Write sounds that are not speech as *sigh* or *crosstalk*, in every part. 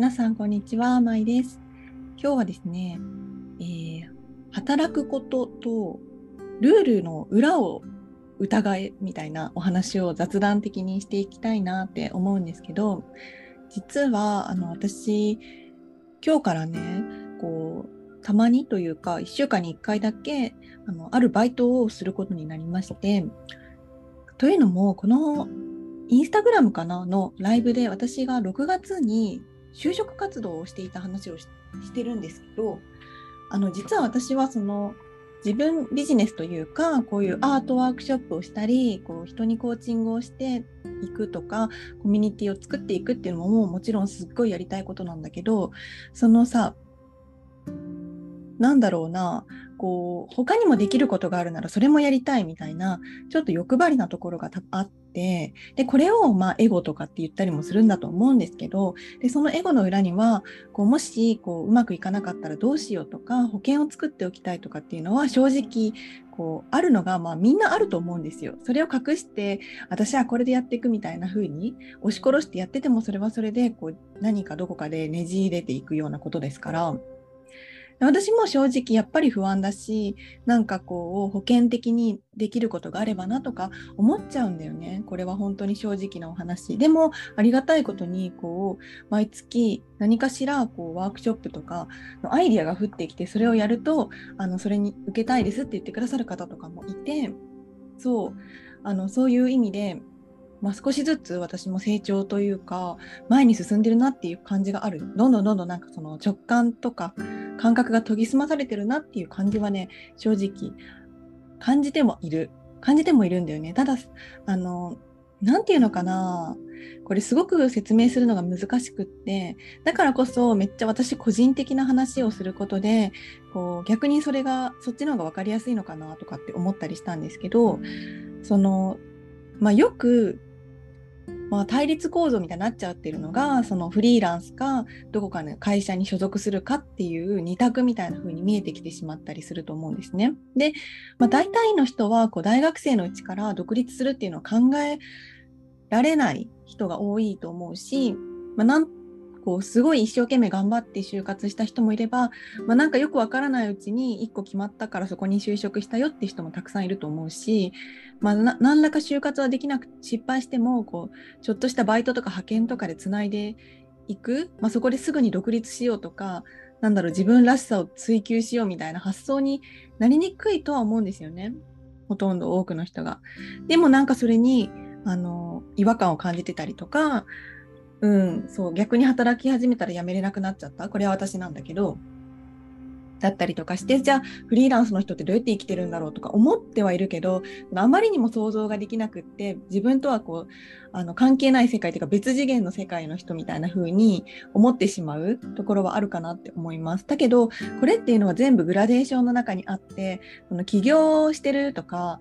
皆さん、こんにちは。まいです。今日はですね、えー、働くこととルールの裏を疑えみたいなお話を雑談的にしていきたいなって思うんですけど、実は、あの、私、今日からね、こう、たまにというか、1週間に1回だけ、あの、あるバイトをすることになりまして、というのも、このインスタグラムかなのライブで私が6月に就職活動をしていた話をしてるんですけどあの実は私はその自分ビジネスというかこういうアートワークショップをしたりこう人にコーチングをしていくとかコミュニティを作っていくっていうのももちろんすっごいやりたいことなんだけどそのさなんだろうなこう他にもできることがあるならそれもやりたいみたいなちょっと欲張りなところがあってでこれをまあエゴとかって言ったりもするんだと思うんですけどでそのエゴの裏にはこうもしこううまくいかなかったらどうしようとか保険を作っておきたいとかっていうのは正直こうあるのがまあみんなあると思うんですよ。それを隠して私はこれでやっていくみたいな風に押し殺してやっててもそれはそれでこう何かどこかでねじ入れていくようなことですから。私も正直やっぱり不安だしなんかこう保険的にできることがあればなとか思っちゃうんだよね。これは本当に正直なお話。でもありがたいことにこう毎月何かしらこうワークショップとかのアイディアが降ってきてそれをやるとあのそれに受けたいですって言ってくださる方とかもいてそう。あのそういう意味でまあ、少しずつ私も成長というか前に進んでるなっていう感じがあるどんどんどんどんなんかその直感とか感覚が研ぎ澄まされてるなっていう感じはね、正直感じてもいる。感じてもいるんだよね。ただ、あの、なんていうのかな。これすごく説明するのが難しくって、だからこそめっちゃ私個人的な話をすることで、こう逆にそれが、そっちの方が分かりやすいのかなとかって思ったりしたんですけど、その、まあ、よくまあ、対立構造みたいになっちゃってるのがそのフリーランスかどこかの会社に所属するかっていう二択みたいな風に見えてきてしまったりすると思うんですね。で、まあ、大体の人はこう大学生のうちから独立するっていうのは考えられない人が多いと思うし、まあ、なんこうすごい一生懸命頑張って就活した人もいれば、まあ、なんかよくわからないうちに1個決まったからそこに就職したよって人もたくさんいると思うし、まあ、何らか就活はできなく失敗してもこうちょっとしたバイトとか派遣とかでつないでいく、まあ、そこですぐに独立しようとかなんだろう自分らしさを追求しようみたいな発想になりにくいとは思うんですよねほとんど多くの人が。でもなんかそれにあの違和感を感じてたりとかうん、そう逆に働き始めたら辞めれなくなっちゃった？これは私なんだけど。だったりとかしてじゃあフリーランスの人ってどうやって生きてるんだろうとか思ってはいるけどあまりにも想像ができなくって自分とはこうあの関係ない世界というか別次元の世界の人みたいな風に思ってしまうところはあるかなって思います。だけどこれっていうのは全部グラデーションの中にあってこの起業してるとか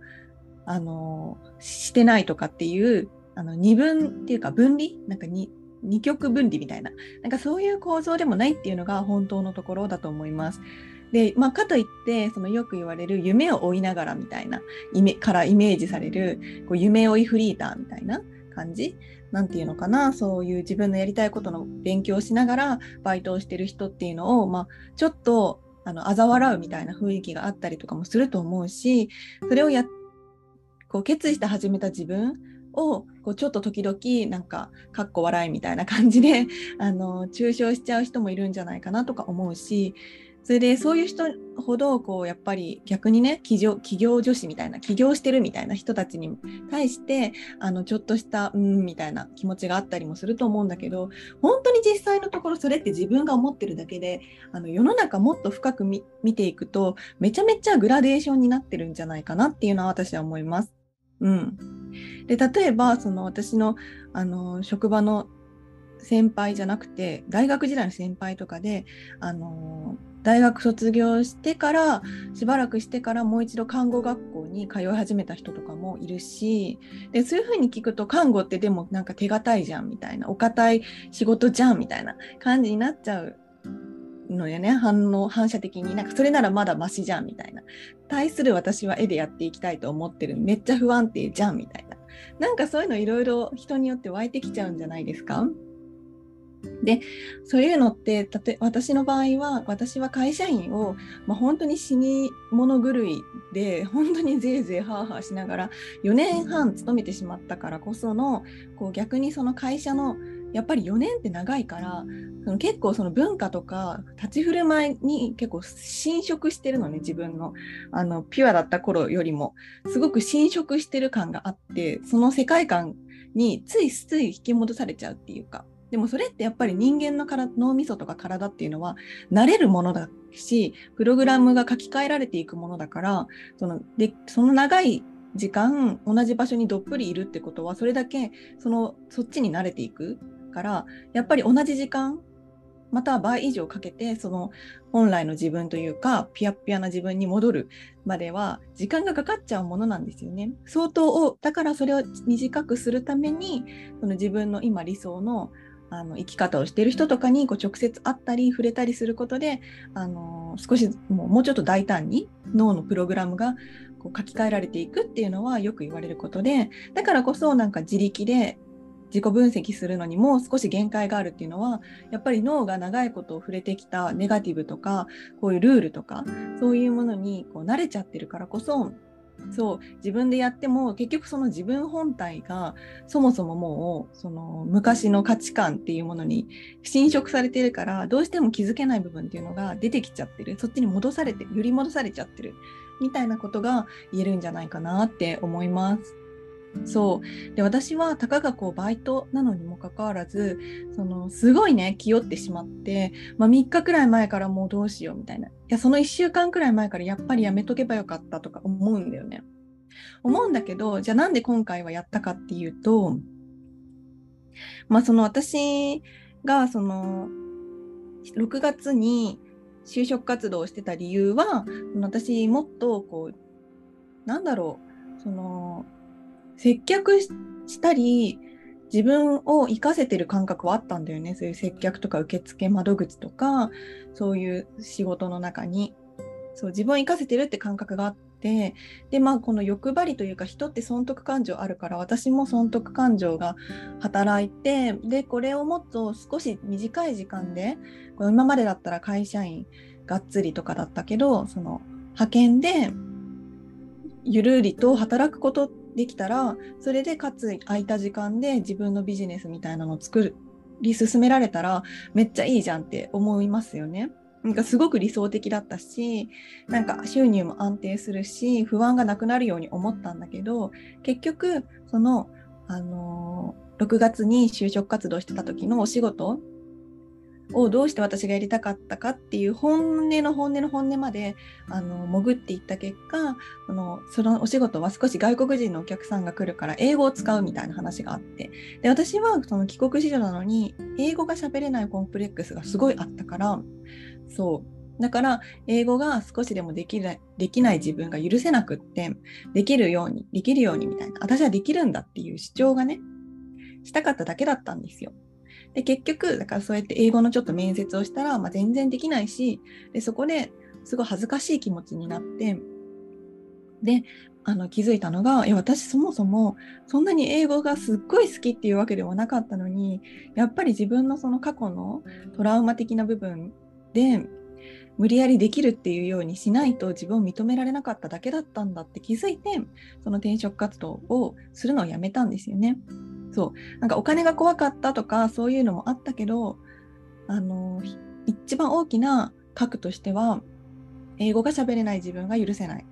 あのしてないとかっていうあの二分っていうか分離？なんかに二極分離みたいな。なんかそういう構造でもないっていうのが本当のところだと思います。で、まあ、かといってそのよく言われる夢を追いながらみたいなイメからイメージされるこう夢追いフリーターみたいな感じ？なんていうのかな？そういう自分のやりたいことの勉強をしながらバイトをしてる人っていうのを、まあ、ちょっとあの嘲笑うみたいな雰囲気があったりとかもすると思うしそれをやこう決意して始めた自分をこうちょっと時々なんかかっこ笑いみたいな感じであの抽象しちゃう人もいるんじゃないかなとか思うしそれでそういう人ほどこうやっぱり逆にね起業起業女子みたいな起業してるみたいな人たちに対してあのちょっとしたうんみたいな気持ちがあったりもすると思うんだけど本当に実際のところそれって自分が思ってるだけであの世の中もっと深く見ていくとめちゃめちゃグラデーションになってるんじゃないかなっていうのは私は思います。うん、で例えばその私のあの職場の先輩じゃなくて大学時代の先輩とかであの大学卒業してからしばらくしてからもう一度看護学校に通い始めた人とかもいるしでそういうふうに聞くと看護ってでもなんか手堅いじゃんみたいなお堅い仕事じゃんみたいな感じになっちゃうのよね。反応反射的に。なんかそれならまだマシじゃんみたいな。対する私は絵でやっていきたいと思ってる。めっちゃ不安定じゃんみたいな。なんかそういうのいろいろ人によって湧いてきちゃうんじゃないですか？でそういうのってたと私の場合は私は会社員を、まあ、本当に死に物狂いで本当にぜいぜいハーハーしながら4年半勤めてしまったからこそのこう逆にその会社のやっぱり4年って長いからその結構その文化とか立ち振る舞いに結構侵食してるのね自分の。あのピュアだった頃よりも。すごく侵食してる感があってその世界観についつい引き戻されちゃうっていうか。でもそれってやっぱり人間の脳みそとか体っていうのは慣れるものだしプログラムが書き換えられていくものだからそのでその長い時間同じ場所にどっぷりいるってことはそれだけそのそっちに慣れていく。からやっぱり同じ時間または倍以上かけてその本来の自分というかピアピアな自分に戻るまでは時間がかかっちゃうものなんですよね。相当をだからそれを短くするためにその自分の今理想のあの生き方をしている人とかにこう直接会ったり触れたりすることであの少しもうもうちょっと大胆に脳のプログラムがこう書き換えられていくっていうのはよく言われることでだからこそなんか自力で自己分析するのにも少し限界があるっていうのはやっぱり脳が長いことを触れてきたネガティブとかこういうルールとかそういうものにこう慣れちゃってるからこそそう自分でやっても結局その自分本体がそもそももうその昔の価値観っていうものに侵食されてるからどうしても気づけない部分っていうのが出てきちゃってるそっちに戻されて揺り戻されちゃってるみたいなことが言えるんじゃないかなって思います。そう。で私はたかがこうバイトなのにもかかわらずそのすごいね気負ってしまって、まあ、3日くらい前からもうどうしようみたいな。いやその1週間くらい前からやっぱりやめとけばよかったとか思うんだよね。思うんだけどじゃあなんで今回はやったかっていうとまあその私がその6月に就職活動をしてた理由は私もっとこうなんだろうその接客したり、自分を活かせてる感覚はあったんだよね。そういう接客とか受付窓口とか、そういう仕事の中に。そう自分を生かせてるって感覚があって、で、まあ、この欲張りというか、人って損得感情あるから、私も損得感情が働いて、で、これをもっと少し短い時間で、この今までだったら会社員がっつりとかだったけど、その派遣でゆるりと働くことってできたらそれでかつ空いた時間で自分のビジネスみたいなのを作り進められたらめっちゃいいじゃんって思いますよね。なんかすごく理想的だったしなんか収入も安定するし不安がなくなるように思ったんだけど結局その、あのー、6月に就職活動してた時のお仕事をどうして私がやりたかったかっていう本音の本音の本音まであの潜っていった結果あのそのお仕事は少し外国人のお客さんが来るから英語を使うみたいな話があって。で私はその帰国子女なのに英語が喋れないコンプレックスがすごいあったからそう。だから英語が少しでもできないできない自分が許せなくってできるようにできるようにみたいな。私はできるんだっていう主張がねしたかっただけだったんですよ。で結局だからそうやって英語のちょっと面接をしたら、まあ、全然できないしでそこですごい恥ずかしい気持ちになってであの気づいたのがいや私そもそもそんなに英語がすっごい好きっていうわけではなかったのにやっぱり自分のその過去のトラウマ的な部分で無理やりできるっていうようにしないと自分を認められなかっただけだったんだって気づいてその転職活動をするのをやめたんですよね。そう。なんかお金が怖かったとかそういうのもあったけどあの一番大きな核としては英語が喋れない自分が許せない。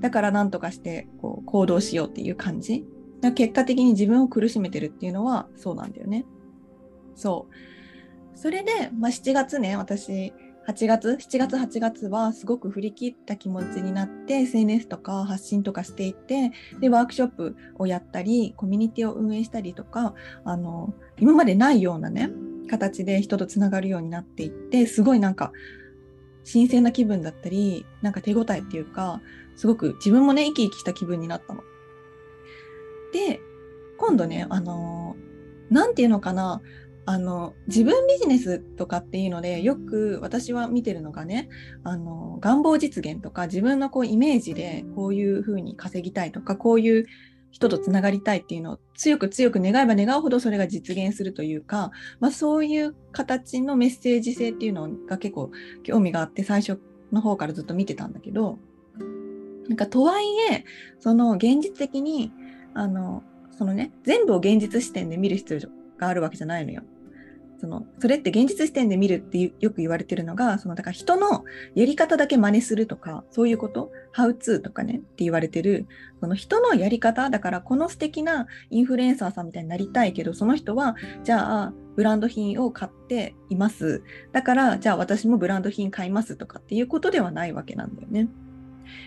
だから何とかしてこう行動しようっていう感じ。結果的に自分を苦しめてるっていうのはそうなんだよね。そう。それで、まあ、7月ね私8月7月8月はすごく振り切った気持ちになって SNS とか発信とかしていてでワークショップをやったりコミュニティを運営したりとかあの今までないようなね形で人とつながるようになっていってすごいなんか新鮮な気分だったりなんか手応えっていうかすごく自分もね生き生きした気分になったの。で今度ねあの何て言うのかなあの自分ビジネスとかっていうのでよく私は見てるのがねあの願望実現とか自分のこうイメージでこういうふうに稼ぎたいとかこういう人とつながりたいっていうのを強く強く願えば願うほどそれが実現するというか、まあ、そういう形のメッセージ性っていうのが結構興味があって最初の方からずっと見てたんだけどなんかとはいえその現実的にあのそのね全部を現実視点で見る必要があるわけじゃないのよ。そのそれって現実視点で見るってよく言われてるのがそのだから人のやり方だけ真似するとかそういうこと「How to」とかねって言われてるその人のやり方だからこの素敵なインフルエンサーさんみたいになりたいけどその人はじゃあブランド品を買っていますだからじゃあ私もブランド品買いますとかっていうことではないわけなんだよね。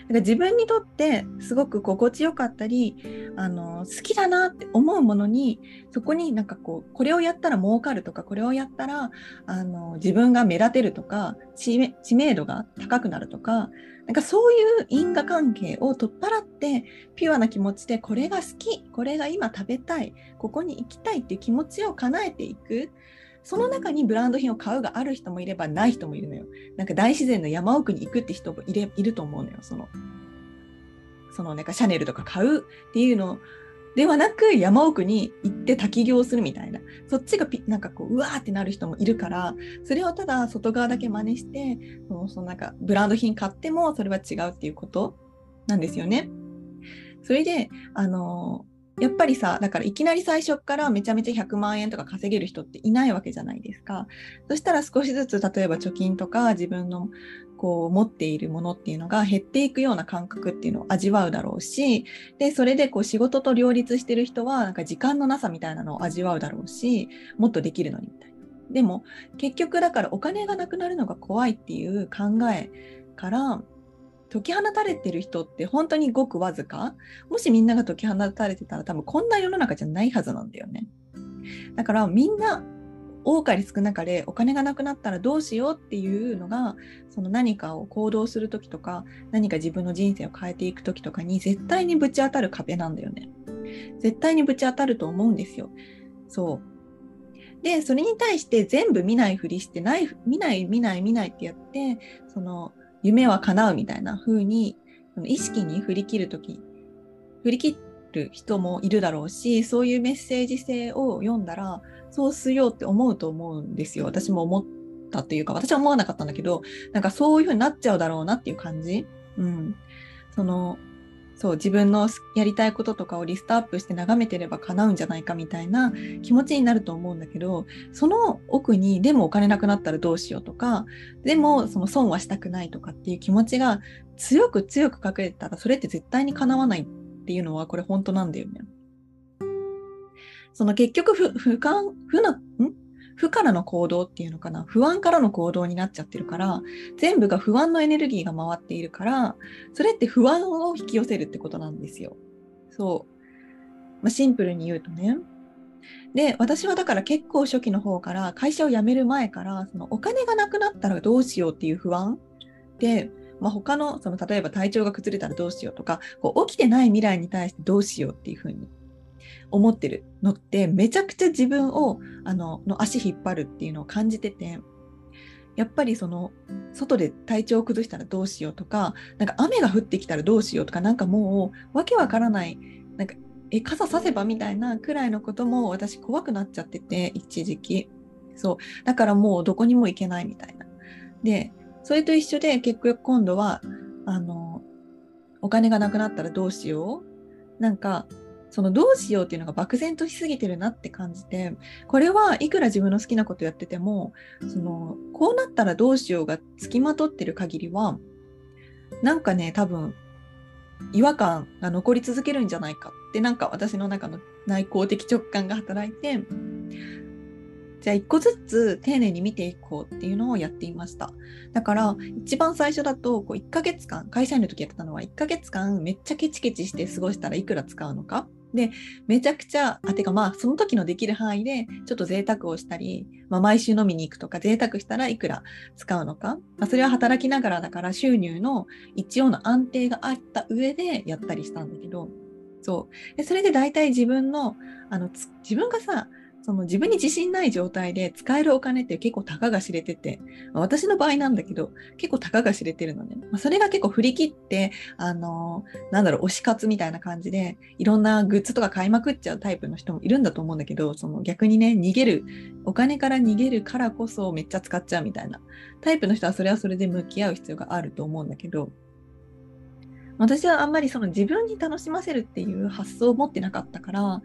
だか自分にとってすごく心地よかったりあの好きだなって思うものにそこになんかこうこれをやったら儲かるとかこれをやったらあの自分が目立てるとか知名度が高くなるとかなんかそういう因果関係を取っ払ってピュアな気持ちでこれが好きこれが今食べたいここに行きたいっていう気持ちを叶えていく。その中にブランド品を買うがある人もいればない人もいるのよ。なんか大自然の山奥に行くって人もいれいると思うのよ。その、そのなんかシャネルとか買うっていうのではなく山奥に行って滝行するみたいなそっちがピなんかこううわーってなる人もいるからそれをただ外側だけ真似してそのそのなんかブランド品買ってもそれは違うっていうことなんですよね。それであのやっぱりさだからいきなり最初からめちゃめちゃ100万円とか稼げる人っていないわけじゃないですか。そしたら少しずつ例えば貯金とか自分のこう持っているものっていうのが減っていくような感覚っていうのを味わうだろうしでそれでこう仕事と両立してる人はなんか時間のなさみたいなのを味わうだろうしもっとできるのにみたいな。でも結局だからお金がなくなるのが怖いっていう考えから解き放たれてる人って本当にごくわずか？もしみんなが解き放たれてたら多分こんな世の中じゃないはずなんだよね。だからみんな多かれ少なかれお金がなくなったらどうしようっていうのがその何かを行動する時とか何か自分の人生を変えていく時とかに絶対にぶち当たる壁なんだよね。絶対にぶち当たると思うんですよ。そう。で、それに対して全部見ないふりしてない、見ない、見ない、見ないってやって、その夢は叶うみたいな風に意識に振り切るとき、振り切る人もいるだろうし、そういうメッセージ性を読んだら、そうしようって思うと思うんですよ。私も思ったというか、私は思わなかったんだけど、なんかそういう風になっちゃうだろうなっていう感じ。うん。その、そう自分のやりたいこととかをリストアップして眺めてれば叶うんじゃないかみたいな気持ちになると思うんだけどその奥にでもお金なくなったらどうしようとかでもその損はしたくないとかっていう気持ちが強く強く隠れたらそれって絶対に叶わないっていうのはこれ本当なんだよね。その結局不不不不な、ん？負からの行動っていうのかな？不安からの行動になっちゃってるから全部が不安のエネルギーが回っているからそれって不安を引き寄せるってことなんですよ。そう。まあ、シンプルに言うとね。で私はだから結構初期の方から会社を辞める前からそのお金がなくなったらどうしようっていう不安で、まあ、他のその例えば体調が崩れたらどうしようとかこう起きてない未来に対してどうしようっていうふうに思ってるのってめちゃくちゃ自分をあのの足引っ張るっていうのを感じててやっぱりその外で体調を崩したらどうしようとかなんか雨が降ってきたらどうしようとかなんかもうわけわからないなんかえ傘させばみたいなくらいのことも私怖くなっちゃってて一時期。そう。だからもうどこにも行けないみたいな。でそれと一緒で結局今度はあのお金がなくなったらどうしよう。なんかそのどうしようっていうのが漠然としすぎてるなって感じてこれはいくら自分の好きなことやっててもそのこうなったらどうしようがつきまとってる限りはなんかね多分違和感が残り続けるんじゃないかってなんか私の中の内向的直感が働いてじゃあ一個ずつ丁寧に見ていこうっていうのをやっていました。だから一番最初だとこう1ヶ月間、会社員の時やってたのは1ヶ月間めっちゃケチケチして過ごしたらいくら使うのかで、めちゃくちゃ、あ、てかまあ、その時のできる範囲で、ちょっと贅沢をしたり、まあ、毎週飲みに行くとか、贅沢したらいくら使うのか。まあ、それは働きながらだから収入の一応の安定があった上でやったりしたんだけど、そう。でそれで大体自分の、あの、自分がさ、その自分に自信ない状態で使えるお金って結構たかが知れてて、まあ、私の場合なんだけど、結構たかが知れてるのね。まあ、それが結構振り切って、あのー、なんだろう、推し活みたいな感じで、いろんなグッズとか買いまくっちゃうタイプの人もいるんだと思うんだけど、その逆にね、逃げる、お金から逃げるからこそめっちゃ使っちゃうみたいなタイプの人はそれはそれで向き合う必要があると思うんだけど、私はあんまりその自分に楽しませるっていう発想を持ってなかったから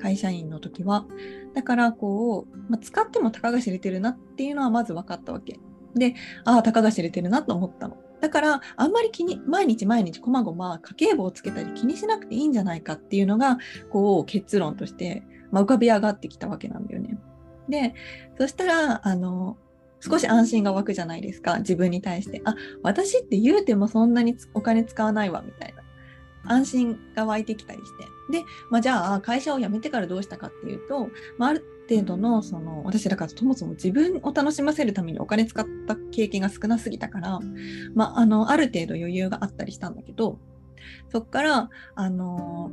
会社員の時は。だからこう、まあ、使ってもたかが知れてるなっていうのはまず分かったわけ。でああたかが知れてるなと思ったの。だからあんまり気に毎日毎日こまごま家計簿をつけたり気にしなくていいんじゃないかっていうのがこう結論として、まあ、浮かび上がってきたわけなんだよね。でそしたらあの少し安心が湧くじゃないですか。自分に対して。あ私って言うてもそんなにお金使わないわみたいな。安心が湧いてきたりして。で、まあ、じゃあ会社を辞めてからどうしたかっていうと、まあ、ある程度のその私だからそもそも自分を楽しませるためにお金使った経験が少なすぎたから、まあ、あのある程度余裕があったりしたんだけどそっからあの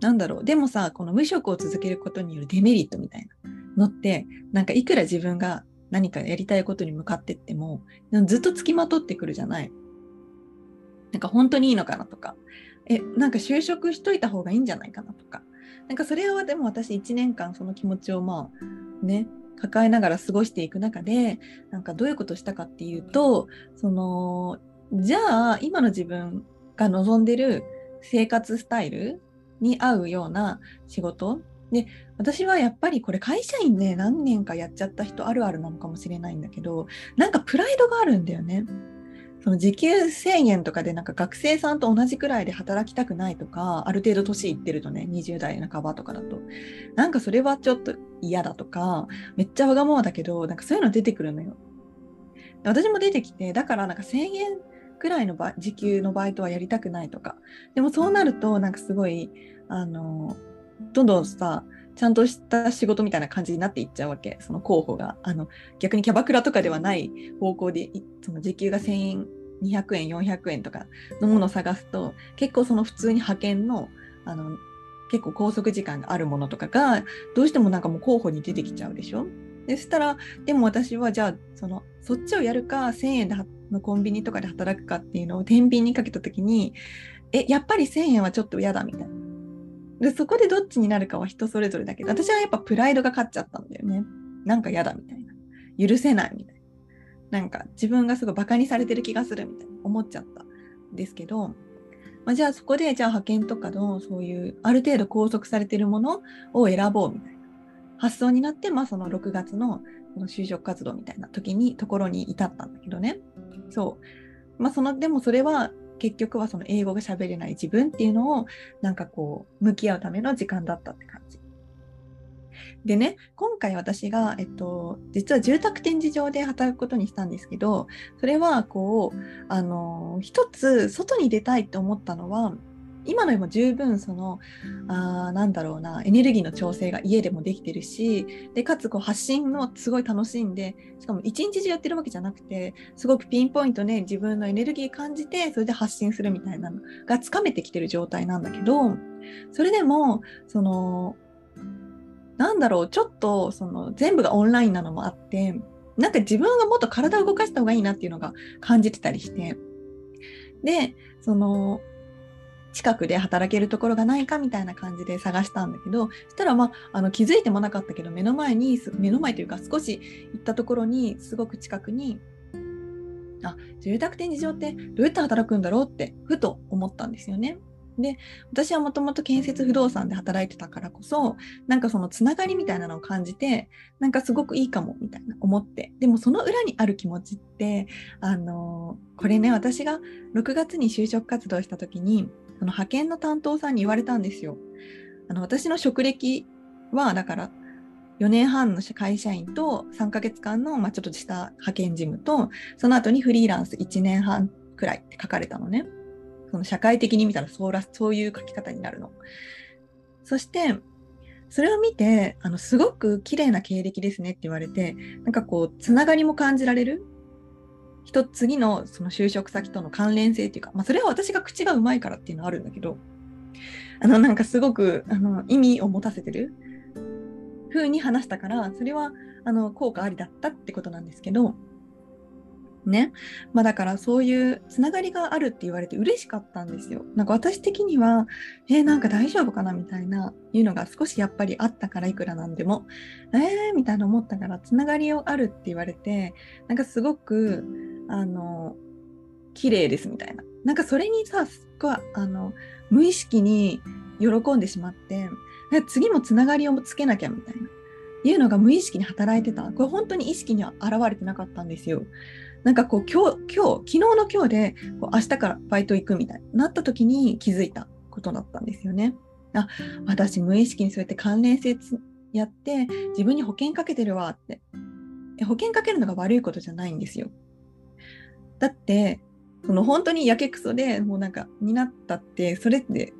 なんだろう。でもさこの無職を続けることによるデメリットみたいなのってなんかいくら自分が何かやりたいことに向かってってもずっとつきまとってくるじゃない。なんか本当にいいのかなとかえなんか就職しといた方がいいんじゃないかなとかなんかそれはでも私1年間その気持ちをまあね抱えながら過ごしていく中でなんかどういうことしたかっていうとそのじゃあ今の自分が望んでる生活スタイルに合うような仕事で私はやっぱりこれ会社員ね何年かやっちゃった人あるあるなのかもしれないんだけどなんかプライドがあるんだよね。その時給1000円とかでなんか学生さんと同じくらいで働きたくないとかある程度年いってるとね20代半ばとかだとなんかそれはちょっと嫌だとかめっちゃわがままだけどなんかそういうの出てくるのよ。私も出てきてだからなんか1000円くらいの時給のバイトはやりたくないとかでもそうなるとなんかすごいあのどんどんさちゃんとした仕事みたいな感じになっていっちゃうわけ。その候補が。あの逆にキャバクラとかではない方向でその時給が1000円200円400円とかのものを探すと結構その普通に派遣のあの結構拘束時間があるものとかがどうしてもなんかもう候補に出てきちゃうでしょ？でしたらでも私はじゃあそのそっちをやるか1000円のコンビニとかで働くかっていうのを天秤にかけた時にえやっぱり1000円はちょっと嫌だみたいな。でそこでどっちになるかは人それぞれだけど私はやっぱプライドが勝っちゃったんだよね。なんか嫌だみたいな。許せないみたいな。なんか自分がすごいバカにされてる気がするみたいな思っちゃったんですけど、まあ、じゃあそこでじゃあ派遣とかのそういうある程度拘束されてるものを選ぼうみたいな。発想になって、まあ、その6月のその就職活動みたいな時にところに至ったんだけどね。そう。まあそのでもそれは結局はその英語が喋れない自分っていうのをなんかこう向き合うための時間だったって感じ。でね今回私が、えっと、実は住宅展示場で働くことにしたんですけどそれはこうあの一つ外に出たいと思ったのは今のよりも十分そのあなんだろうなエネルギーの調整が家でもできてるしでかつこう発信のすごい楽しんでしかも一日中やってるわけじゃなくてすごくピンポイントね自分のエネルギー感じてそれで発信するみたいなのがつかめてきてる状態なんだけどそれでもそのなんだろうちょっとその全部がオンラインなのもあってなんか自分がもっと体を動かした方がいいなっていうのが感じてたりしてでその近くで働けるところがないかみたいな感じで探したんだけどそしたら、まあ、あの気づいてもなかったけど目の前に目の前というか少し行ったところにすごく近くにあ住宅展示場ってどうやって働くんだろうってふと思ったんですよね。で私はもともと建設不動産で働いてたからこそなんかそのつながりみたいなのを感じてなんかすごくいいかもみたいな思ってでもその裏にある気持ちってあのこれね私が6月に就職活動した時にその派遣の担当さんに言われたんですよ。あの私の職歴はだから4年半の会社員と3ヶ月間の、まあ、ちょっとした派遣事務とその後にフリーランス1年半くらいって書かれたのね。その社会的に見たらそうらそういう書き方になるの。そしてそれを見てあのすごく綺麗な経歴ですねって言われてなんかこうつながりも感じられる一次のその就職先との関連性っていうか、まあ、それは私が口がうまいからっていうのはあるんだけど、あの、なんかすごくあの意味を持たせてる風に話したからそれはあの効果ありだったってことなんですけどね。まあだからそういうつながりがあるって言われて嬉しかったんですよ。なんか私的には、えー、なんか大丈夫かなみたいな、いうのが少しやっぱりあったからいくらなんでも、えーみたいな思ったから、つながりをあるって言われて、なんかすごく、あの、綺麗ですみたいな。なんかそれにさ、すっごい、あの、無意識に喜んでしまって、次もつながりをつけなきゃみたいな。いうのが無意識に働いてた。これ本当に意識には現れてなかったんですよ。なんかこう今日、今日、昨日の今日でこう明日からバイト行くみたいになった時に気づいたことだったんですよね。あ、私無意識にそうやって関連性やって自分に保険かけてるわって。保険かけるのが悪いことじゃないんですよ。だって、その本当にやけくそでもうなんかになったって、それって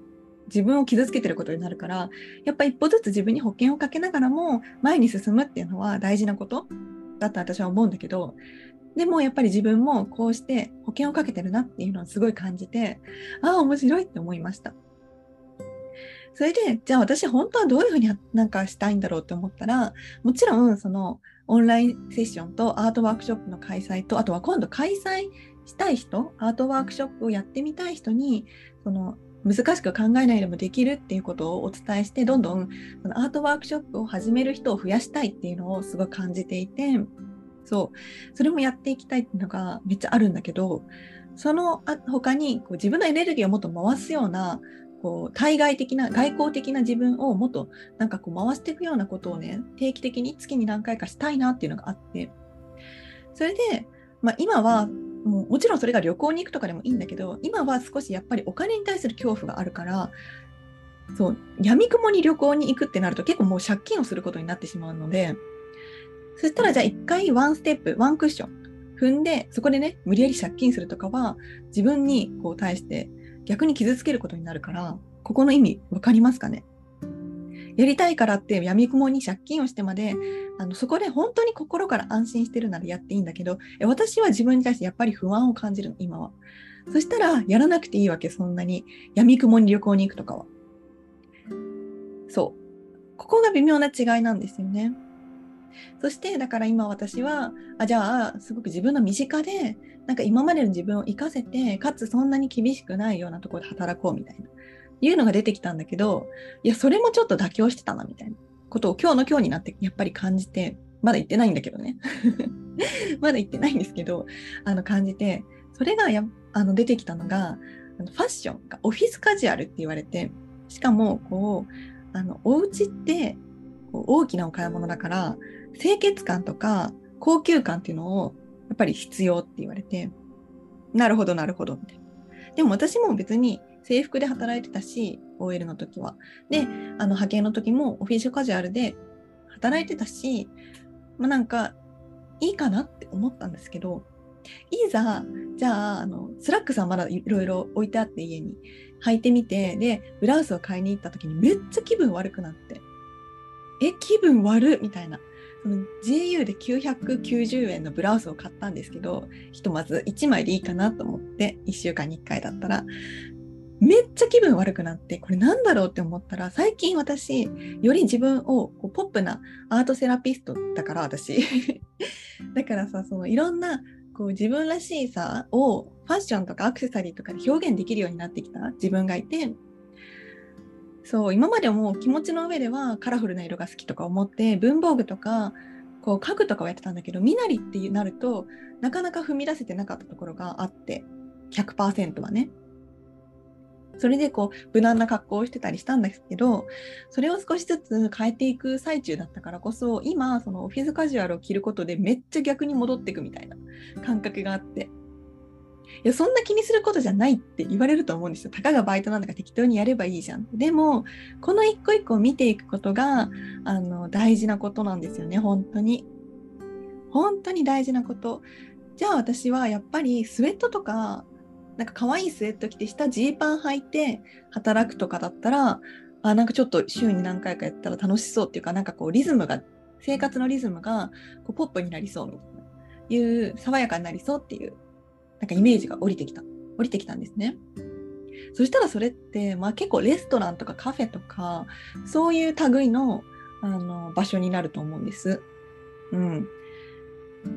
自分を傷つけてることになるから、やっぱ一歩ずつ自分に保険をかけながらも前に進むっていうのは大事なことだと私は思うんだけど、でもやっぱり自分もこうして保険をかけてるなっていうのをすごい感じて、ああ、面白いって思いました。それで、じゃあ私本当はどういうふうになんかしたいんだろうって思ったら、もちろんそのオンラインセッションとアートワークショップの開催と、あとは今度開催したい人、アートワークショップをやってみたい人に、その難しく考えないでもできるっていうことをお伝えして、どんどんそのアートワークショップを始める人を増やしたいっていうのをすごい感じていて、そう、それもやっていきたいっていうのがめっちゃあるんだけど、その他にこう自分のエネルギーをもっと回すような、こう対外的な、外交的な自分をもっとなんかこう回していくようなことをね、定期的に月に何回かしたいなっていうのがあって、それで、まあ、今はもうもちろんそれが旅行に行くとかでもいいんだけど、今は少しやっぱりお金に対する恐怖があるから、そう、闇雲に旅行に行くってなると結構もう借金をすることになってしまうので、そしたらじゃあ一回ワンステップ、ワンクッション踏んで、そこでね、無理やり借金するとかは、自分にこう対して逆に傷つけることになるから、ここの意味わかりますかね？やりたいからって闇雲に借金をしてまで、あのそこで本当に心から安心してるならやっていいんだけど、私は自分に対してやっぱり不安を感じるの、今は。そしたら、やらなくていいわけ、そんなに。闇雲に旅行に行くとかは。そう。ここが微妙な違いなんですよね。そしてだから今私はあじゃあすごく自分の身近でなんか今までの自分を生かせてかつそんなに厳しくないようなところで働こうみたいないうのが出てきたんだけどいやそれもちょっと妥協してたなみたいなことを今日の今日になってやっぱり感じてまだ言ってないんだけどね。*laughs* まだ言ってないんですけどあの感じてそれがやあの出てきたのがファッションがオフィスカジュアルって言われてしかもこうあのお家って大きなお買い物だから清潔感とか高級感っていうのをっぱり必要って言われて、なるほど、なるほど、みたいな。でも私も別に制服で働いてたし、OL の時は。で、あの派遣の時もオフィスカジュアルで働いてたし、まあなんかいいかなって思ったんですけど、いざ、じゃあ、あの、スラックスがまだいろいろ置いてあって家に履いてみて、で、ブラウスを買いに行った時にめっちゃ気分悪くなって、え、気分悪みたいな。その GU で990円のブラウスを買ったんですけど、ひとまず1枚でいいかなと思って、1週間に1回だったら、めっちゃ気分悪くなって、これなんだろうって思ったら、最近私、より自分をこうポップなアートセラピストだから、私。*laughs* だからさ、そのいろんなこう自分らしいさをファッションとかアクセサリーとかで表現できるようになってきた自分がいて、そう今までも気持ちの上ではカラフルな色が好きとか思って文房具とかこう家具とかをやってたんだけど身なりってなるとなかなか踏み出せてなかったところがあって100%はね。それでこう無難な格好をしてたりしたんですけどそれを少しずつ変えていく最中だったからこそ今そのオフィスカジュアルを着ることでめっちゃ逆に戻っていくみたいな感覚があっていや、そんな気にすることじゃないって言われると思うんですよ。たかがバイトなんだから適当にやればいいじゃん。でも、この一個一個を見ていくことが、あの、大事なことなんですよね、本当に。本当に大事なこと。じゃあ私はやっぱりスウェットとか、なんか可愛いスウェット着て下ジーパン履いて働くとかだったら、あ、なんかちょっと週に何回かやったら楽しそうっていうか、なんかこうリズムが、生活のリズムがこうポップになりそうみたいな、いう爽やかになりそうっていうなんかイメージが降りてきた。降りてきたんですね。そしたらそれって、まあ、結構レストランとかカフェとかそういう類のあの場所になると思うんです。うん。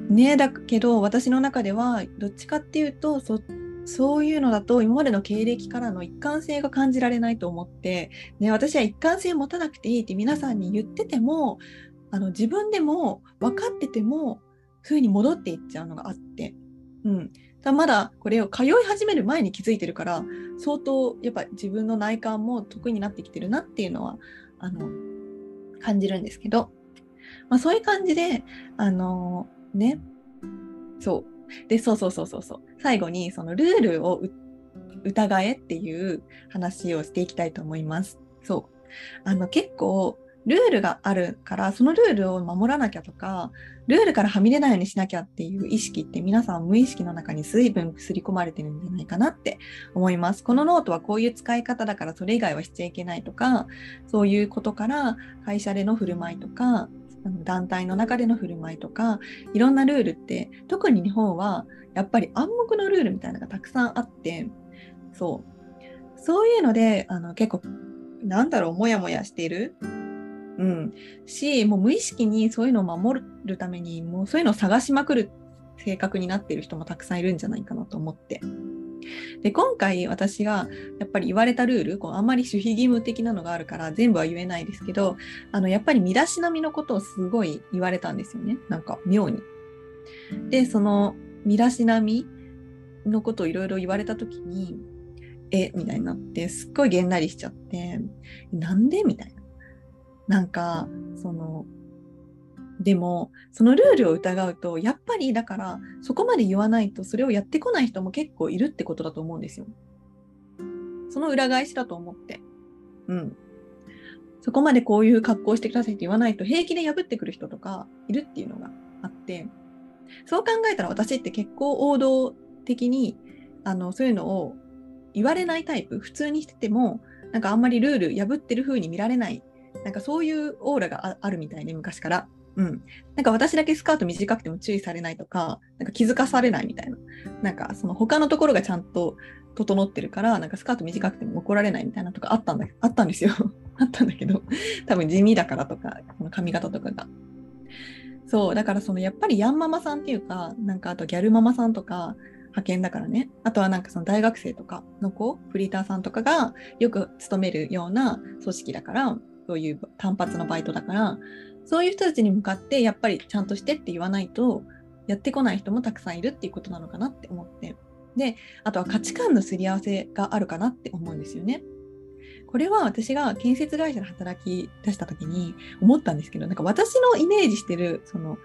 ねだけど私の中ではどっちかっていうとそそういうのだと今までの経歴からの一貫性が感じられないと思って、ね、私は一貫性持たなくていいって皆さんに言っててもあの自分でも分かってても風に戻っていっちゃうのがあって、うん、だまだこれを通い始める前に気づいてるから相当やっぱ自分の内観も得意になってきてるなっていうのはあの感じるんですけど、まあ、そういう感じであのね。そう。でそうそうそうそうそう。最後にそのルールを疑えっていう話をしていきたいと思います。そう。あの結構ルールがあるからそのルールを守らなきゃとかルールからはみ出ないようにしなきゃっていう意識って皆さん無意識の中に随分すり込まれてるんじゃないかなって思います。このノートはこういう使い方だからそれ以外はしちゃいけないとかそういうことから会社での振る舞いとか団体の中での振る舞いとかいろんなルールって特に日本はやっぱり暗黙のルールみたいなのがたくさんあってそうそういうのであの結構なんだろうモヤモヤしているうん、しもう無意識にそういうのを守るためにもうそういうのを探しまくる性格になっている人もたくさんいるんじゃないかなと思って。で今回私がやっぱり言われたルールこうあんまり守秘義務的なのがあるから全部は言えないですけどあのやっぱり身だしなみのことをすごい言われたんですよねなんか妙に。でその身だしなみのことをいろいろ言われた時にえみたいになってすっごいげんなりしちゃってなんでみたいな。なんかそのでもそのルールを疑うとやっぱりだからそこまで言わないとそれをやってこない人も結構いるってことだと思うんですよ。その裏返しだと思って。うん。そこまでこういう格好してくださいって言わないと平気で破ってくる人とかいるっていうのがあって、そう考えたら私って結構王道的にあのそういうのを言われないタイプ、普通にしててもなんかあんまりルール破ってる風に見られないなんかそういうオーラがあるみたいね、昔から。うん。なんか私だけスカート短くても注意されないとか、なんか気づかされないみたいな。なんかその他のところがちゃんと整ってるから、なんかスカート短くても怒られないみたいなとかあったんだあったんですよ。*laughs* あったんだけど、多分地味だからとか、この髪型とかが。そう、だからそのやっぱりヤンママさんっていうか、なんかあとギャルママさんとか、派遣だからね。あとはなんかその大学生とかの子、フリーターさんとかがよく勤めるような組織だから、そういう単発のバイトだからそういう人たちに向かってやっぱりちゃんとしてって言わないとやってこない人もたくさんいるっていうことなのかなって思ってであとは価値観のすり合わせがあるかなって思うんですよね。これは私が建設会社で働き出した時に思ったんですけどなんか私のイメージしてるその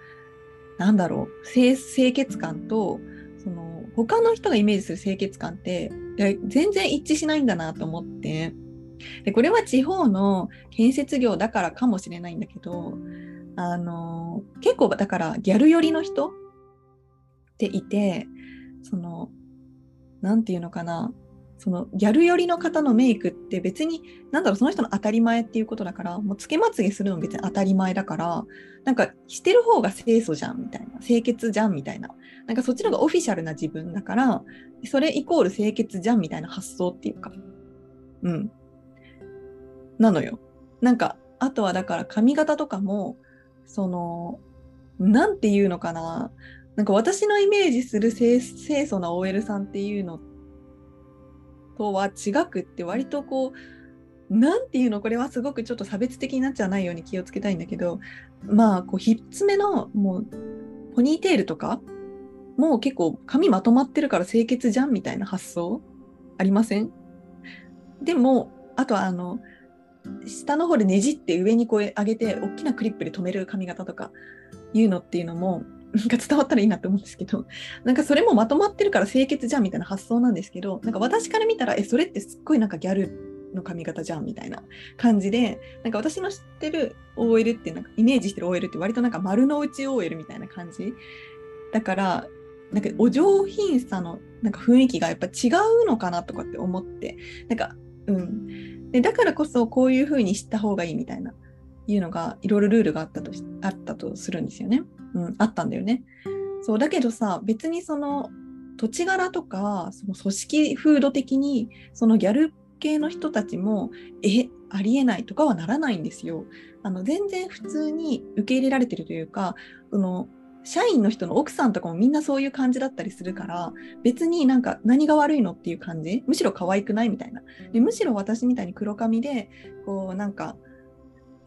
なんだろう清清潔感とその他の人がイメージする清潔感って全然一致しないんだなと思ってでこれは地方の建設業だからかもしれないんだけどあの結構だからギャル寄りの人っていてその何て言うのかなそのギャル寄りの方のメイクって別に何だろうその人の当たり前っていうことだからもうつけまつげするの別に当たり前だからなんかしてる方が清楚じゃんみたいな清潔じゃんみたいななんかそっちの方がオフィシャルな自分だからそれイコール清潔じゃんみたいな発想っていうか。うん。なのよ。なんか、あとはだから髪型とかも、その、なんていうのかな。なんか私のイメージする清清楚な OL さんっていうのとは違くって割とこう、なんていうのこれはすごくちょっと差別的になっちゃわないように気をつけたいんだけど、まあ、こう、ひっつめの、もう、ポニーテールとか、もう結構髪まとまってるから清潔じゃんみたいな発想ありません？でも、あとはあの、下の方でねじって上にこう上げて大きなクリップで留める髪型とかいうのっていうのもなんか伝わったらいいなって思うんですけど *laughs* なんかそれもまとまってるから清潔じゃんみたいな発想なんですけどなんか私から見たらえそれってすっごいなんかギャルの髪型じゃんみたいな感じでなんか私の知ってる OL ってなんかイメージしてる OL って割となんか丸の内 OL みたいな感じ？だからなんかお上品さのなんか雰囲気がやっぱ違うのかなとかって思ってなんかうんでだからこそこういうふうに知った方がいいみたいないうのがいろいろルールがあったとあったとするんですよね。うん、あったんだよね。そうだけどさ別にその土地柄とかその組織風土的にそのギャル系の人たちもえありえないとかはならないんですよ。あの全然普通に受け入れられてるというかその社員の人の奥さんとかもみんなそういう感じだったりするから別になんか何が悪いのっていう感じ？むしろ可愛くないみたいな。でむしろ私みたいに黒髪でこうなんか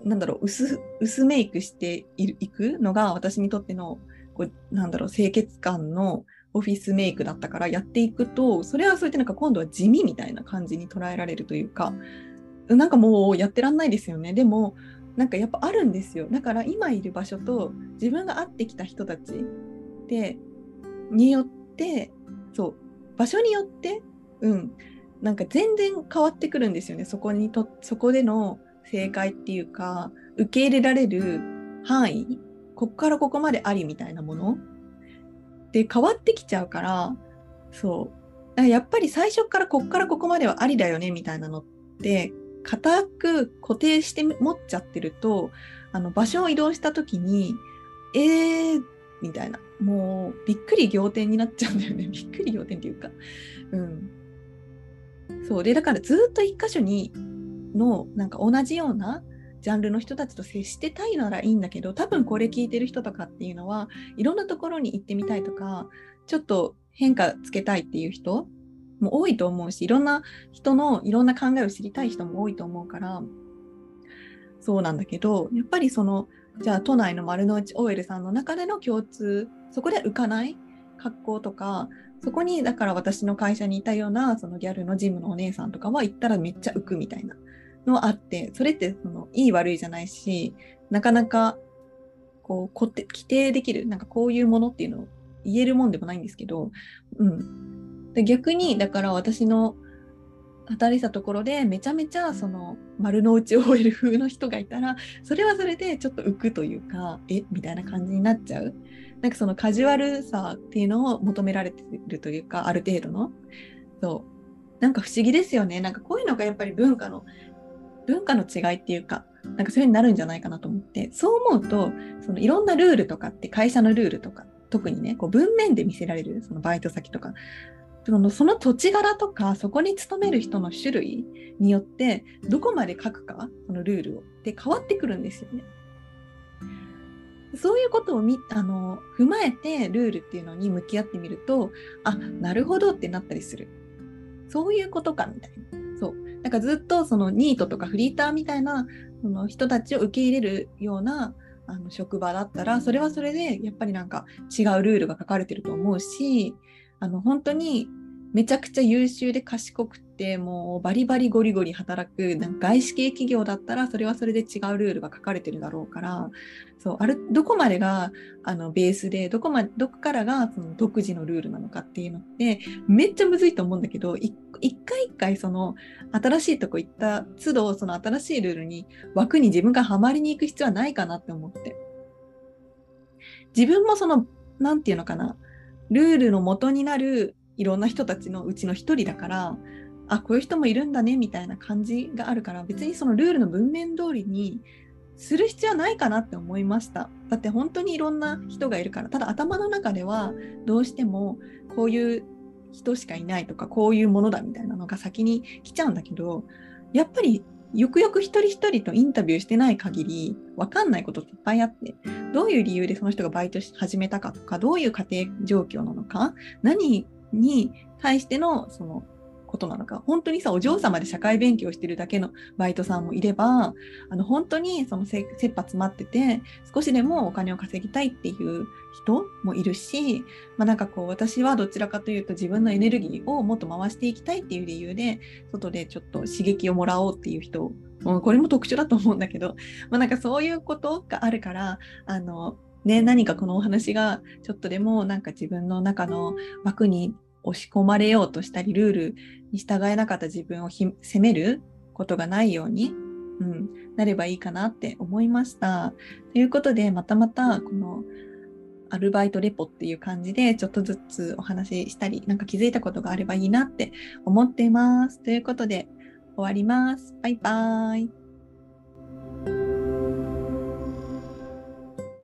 なんだろう薄薄メイクしていくのが私にとってのこうなんだろう清潔感のオフィスメイクだったからやっていくとそれはそれでなんか今度は地味みたいな感じに捉えられるというかなんかもうやってらんないですよね。でもなんかやっぱあるんですよ。だから今いる場所と自分が会ってきた人たちでによってそう場所によってうん。なんか全然変わってくるんですよね。そこにとそこでの正解っていうか受け入れられる範囲こっからここまでありみたいなもので変わってきちゃうからそう。やっぱり最初からこっからここまではありだよねみたいなのって固く固定して持っちゃってるとあの場所を移動した時にえーみたいな。もうびっくり仰天になっちゃうんだよね。*laughs* びっくり仰天っていうか。うん。そう。でだからずっと一箇所にのなんか同じようなジャンルの人たちと接してたいならいいんだけど多分これ聞いてる人とかっていうのはいろんなところに行ってみたいとかちょっと変化つけたいっていう人も多いと思うしいろんな人のいろんな考えを知りたい人も多いと思うからそうなんだけどやっぱりそのじゃあ都内の丸の内 OL さんの中での共通そこで浮かない格好とかそこにだから私の会社にいたようなそのギャルのジムのお姉さんとかは行ったらめっちゃ浮くみたいなのあってそれってそのいい悪いじゃないしなかなかこう固定規定できるなんかこういうものっていうのを言えるもんでもないんですけど、うん、で逆にだから私の働いたところでめちゃめちゃその丸の内 OL 風の人がいたらそれはそれでちょっと浮くというかえみたいな感じになっちゃう。なんかそのカジュアルさっていうのを求められてるというかある程度の。そう。なんか不思議ですよね。なんかこういうのがやっぱり文化の文化の違いっていうかなんかそれになるんじゃないかなと思って。そう思うとそのいろんなルールとかって会社のルールとか特にねこう文面で見せられるそのバイト先とか。そのその土地柄とかそこに勤める人の種類によってどこまで書くかそのルールを。って変わってくるんですよね。そういうことをみあの踏まえてルールっていうのに向き合ってみるとあなるほどってなったりする。そういうことかみたいな。そう。なんかずっとそのニートとかフリーターみたいなその人たちを受け入れるようなあの職場だったらそれはそれでやっぱりなんか違うルールが書かれてると思うしあの本当にめちゃくちゃ優秀で賢くてもうバリバリゴリゴリ働く。なんか外資系企業だったらそれはそれで違うルールが書かれてるだろうからそうあれどこまでがあのベースでどこまどこからがその独自のルールなのかっていうのってめっちゃむずいと思うんだけど一回一回その新しいとこ行った都度その新しいルールに枠に自分がはまりに行く必要はないかなって思って。自分もその何て言うのかなルールの元になるいろんな人たちのうちの一人だからあこういう人もいるんだねみたいな感じがあるから別にそのルールの文面通りにする必要はないかなって思いました。だって本当にいろんな人がいるからただ頭の中ではどうしてもこういう人しかいないとかこういうものだみたいなのが先に来ちゃうんだけどやっぱりよくよく一人一人とインタビューしてない限り分かんないことっていっぱいあってどういう理由でその人がバイトし始めたかとかどういう家庭状況なのか何に対してのそのことなのか。本当にさお嬢様で社会勉強してるだけのバイトさんもいればあの本当にその切羽詰まってて少しでもお金を稼ぎたいっていう人もいるし、まあ、なんかこう私はどちらかというと自分のエネルギーをもっと回していきたいっていう理由で外でちょっと刺激をもらおうっていう人これも特殊だと思うんだけど、まあ、なんかそういうことがあるからあのね、何かこのお話がちょっとでもなんか自分の中の枠に押し込まれようとしたりルールに従えなかった自分を責めることがないように、うん、なればいいかなって思いました。ということでまたまたこのアルバイトレポっていう感じでちょっとずつお話ししたりなんか気づいたことがあればいいなって思っています。ということで終わります。バイバーイ。